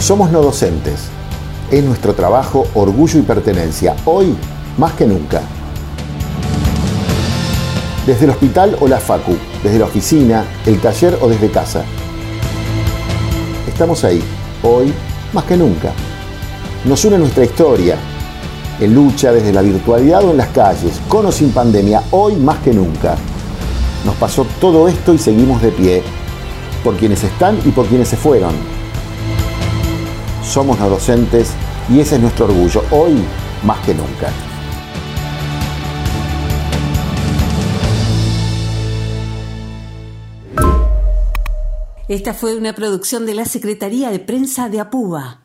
Somos no docentes. Es nuestro trabajo, orgullo y pertenencia, hoy más que nunca. Desde el hospital o la facu, desde la oficina, el taller o desde casa. Estamos ahí, hoy más que nunca. Nos une nuestra historia, en lucha desde la virtualidad o en las calles, con o sin pandemia, hoy más que nunca. Nos pasó todo esto y seguimos de pie, por quienes están y por quienes se fueron. Somos no docentes y ese es nuestro orgullo, hoy más que nunca. Esta fue una producción de la Secretaría de Prensa de Apúa.